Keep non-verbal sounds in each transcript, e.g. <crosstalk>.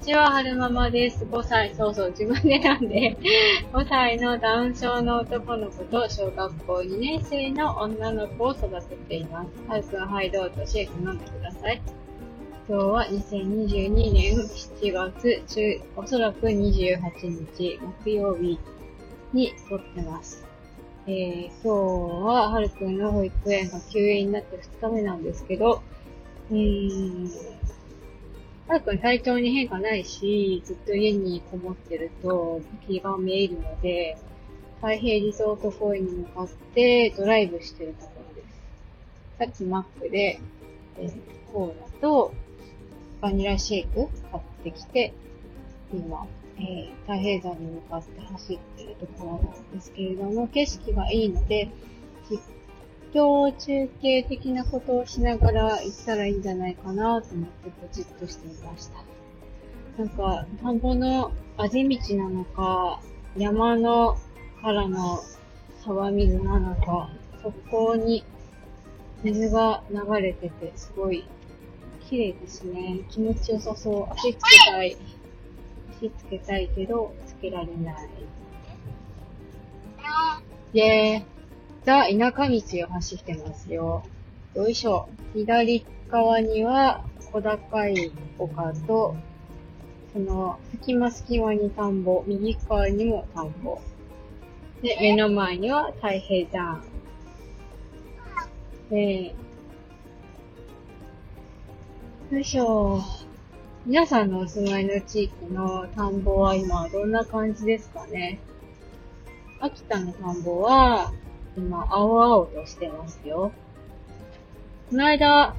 ちは、はるままです。5歳、そうそう、自分でなんで、<laughs> 5歳のダウン症の男の子と小学校2年生の女の子を育てています。はるくん、はい、どうぞ、シェイク飲んでください。今日は2022年7月中、おそらく28日、木曜日に撮ってます。えー、今日は、はるくんの保育園が休園になって2日目なんですけど、うーん、はるくん体調に変化ないし、ずっと家にこもってると気が見えるので、太平リゾート公園に向かってドライブしてるところです。さっきマックで、えーコーラとバニラシェイク買ってきて、今、えー太平山に向かって走ってるところなんですけれども、景色がいいので、実況中継的なことをしながら行ったらいいんじゃないかなと思ってポチッとしていました。なんか、田んぼのあぜ道なのか、山のからの沢水なのか、そこに水が流れてて、すごい綺麗ですね。気持ちよさそう。足つけたい。足つけたいけど、つけられない。イェーイ。ザ・田舎道を走ってますよ。よいしょ。左側には小高い丘と、その隙間隙間に田んぼ、右側にも田んぼ。で、目の前には太平山。で、よいしょ。皆さんのお住まいの地域の田んぼは今どんな感じですかね？秋田の田んぼは今青々としてますよ。この間、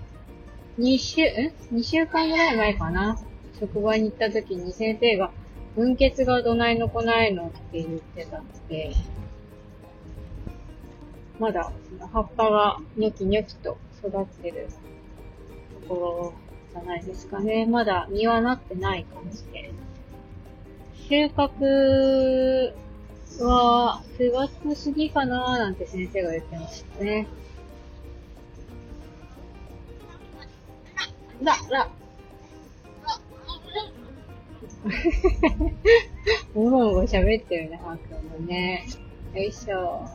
2週、ん ?2 週間ぐらい前かな？職場に行った時に先生が分血がどないのこないのって言ってたので、まだ葉っぱがニョキニョキと育ってるところじゃないですかね。まだ実はなってない感じで。収穫は9月過ぎかなーなんて先生が言ってましたね。ら、ら。もごもご喋ってるね、ハーくんもね。よいしょ。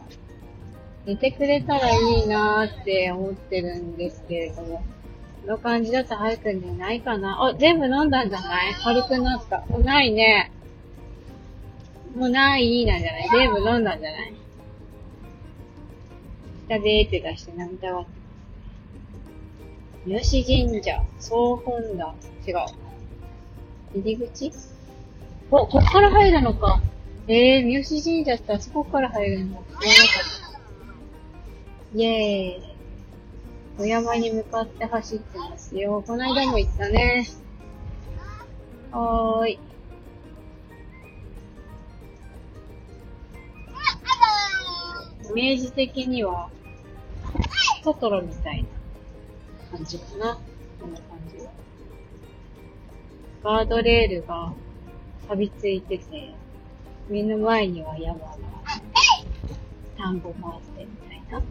寝てくれたらいいなーって思ってるんですけれども。この感じだとはるくんじゃないかな。あ、全部飲んだんじゃない？軽くなった。ないね。もうないなんじゃない？全部飲んだんじゃない？下でーって出して涙がってます。吉神社、総本だ。違う。入り口？お、こっから入るのか。えー、三好神社ってあそこから入るの？知らなかった。イェーイ。お山に向かって走ってますよ。この間も行ったね。はーい。メージ的には、トトロみたいな感じかな。こんな感じは。ガードレールが錆びついてて、目の前には山が、田んぼもあってみたいな。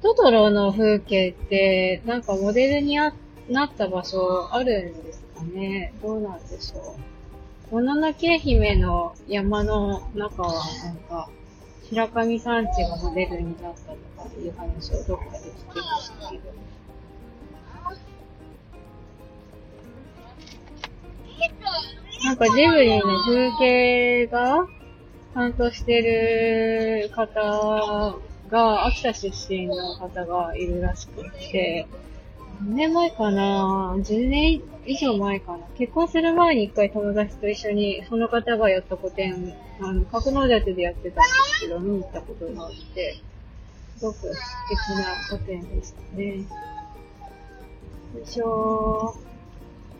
トトロの風景って、なんかモデルにあなった場所あるんですかねどうなんでしょう。もののけ姫の山の中は、なんか、白神山地がモデルになったとかいう話をどっかで聞きましたけど。なんかジブリの風景が担当してる方が、秋田出身の方がいるらしくて、何年前かな ?10 年以上前かな結婚する前に一回友達と一緒に、その方がやった個展、あの、角館でやってたんですけど、見に行ったことがあって、すごく素敵な個展でしたね。よいしょ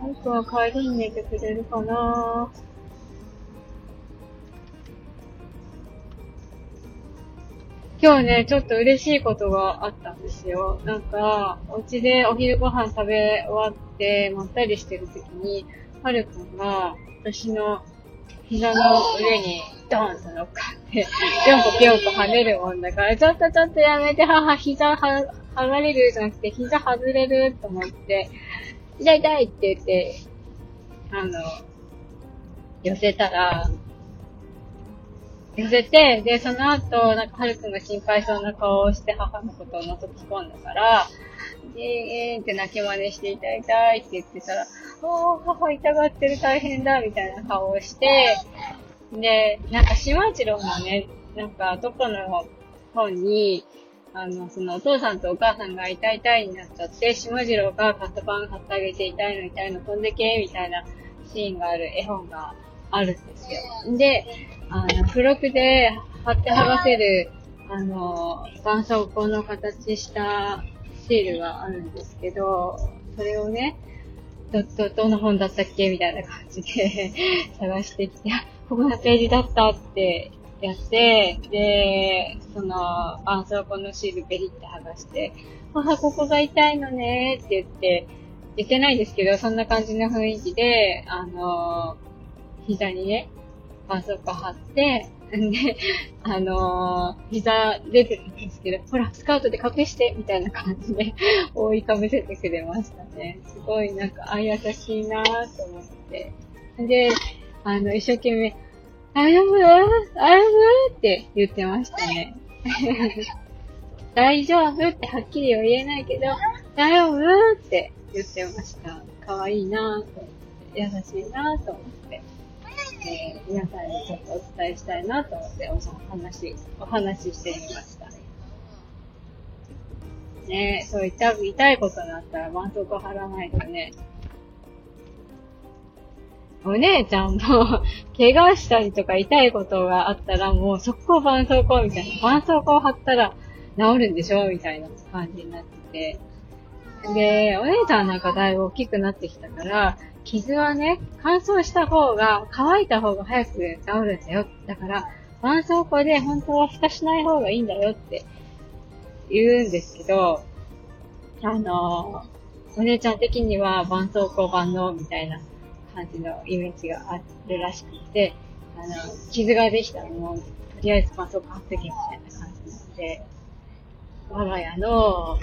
ー。あんたは帰りに寝てくれるかなぁ今日ね、ちょっと嬉しいことがあったんですよ。なんか、お家でお昼ご飯食べ終わって、まったりしてる時に、はるくんが、私の膝の上にドーンと乗っかって、ぴょんこぴょんこ跳ねるもんだから、ちょっとちょっとやめて、母、膝は、剥がれるじゃなくて、膝外れると思って、痛い痛いって言って、あの、寄せたら、寄せて、で、その後、なんか、はるくんが心配そうな顔をして母のことを覗き込んだから、えーって泣き真似して痛い痛いって言ってたら、おー、母痛がってる大変だみたいな顔をして、で、なんか島次郎もね、なんかどこの本に、あの、そのお父さんとお母さんが痛い痛いになっちゃって、島次郎がカットパン貼ってあげて痛いの痛いの飛んでけ、みたいなシーンがある絵本があるんですよ。で、あの、付録で貼って剥がせる、あの、絆創膏の形したシールがあるんですけど、それをね、ど、ど、どの本だったっけみたいな感じで <laughs> 探してきて、ここのページだったってやって、で、その、絆創膏のシールベリって剥がして、あ、ここが痛いのねって言って、言ってないですけど、そんな感じの雰囲気で、あの、膝にね、絆創膏貼って、んで、あのー、膝出てるんですけど、ほら、スカートで隠して、みたいな感じで覆いかぶせてくれましたね。すごいなんか、あ、優しいなぁと思って。で、あの、一生懸命、大丈夫？大丈夫？って言ってましたね。<laughs> 大丈夫？ってはっきりは言えないけど、大丈夫？って言ってました。可愛いなぁと思って、優しいなぁと思って。えー、皆さんにちょっとお伝えしたいなと思ってお話、お話ししてみました。ねそうい痛いことになったら絆創膏貼らないとね。お姉ちゃんも怪我したりとか痛いことがあったらもう速攻絆創膏みたいな。絆創膏貼ったら治るんでしょみたいな感じになってて。で、お姉ちゃんなんかだいぶ大きくなってきたから、傷はね、乾燥した方が、乾いた方が早く治るんだよ。だから、絆創膏で本当は蓋しない方がいいんだよって言うんですけど、あのお姉ちゃん的には絆創膏万能みたいな感じのイメージがあるらしくて、あの、傷ができたらもう、とりあえず絆創膏貼っとけみたいな感じなので、我が家の、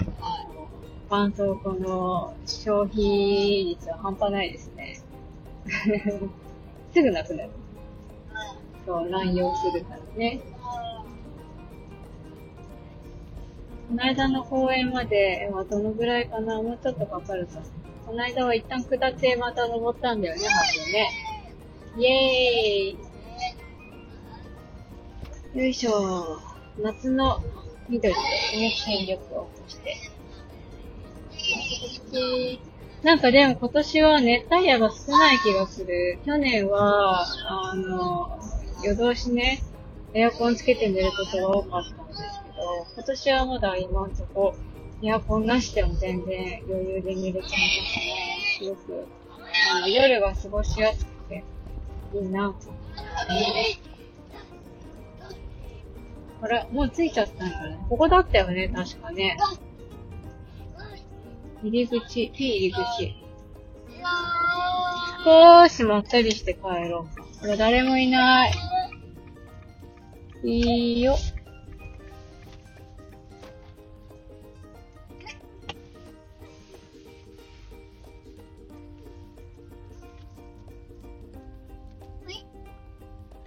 あの、絆創膏の消費率は半端ないですね。<laughs> すぐなくなる。そう、乱用するからね。この間の公園まではどのぐらいかな？もうちょっとかかるか。この間は一旦下ってまた登ったんだよね、多分ね。イェーイよいしょ。夏の緑ですね、権力を起こして。なんかでも今年は熱帯夜が少ない気がする。去年は、あの、夜通しね、エアコンつけて寝ることが多かったんですけど、今年はまだ今んとこ、エアコンなしでも全然余裕で寝れちゃいますね。すごく、あの、夜が過ごしやすくて、いいなと。あれ？もう着いちゃったんだね。ここだったよね、確かね。入り口、T 入り口。少しまったりして帰ろうか。これ誰もいない。いいよ。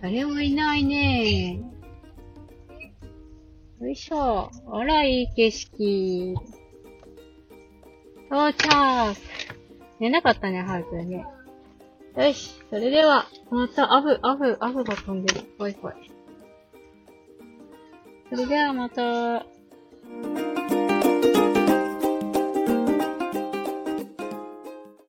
誰もいないね。よいしょ。あら、いい景色。おー、チャース寝なかったね、早くね。よし。それでは、また、アブ、アブ、アブが飛んでる。ほいほい。それではまた。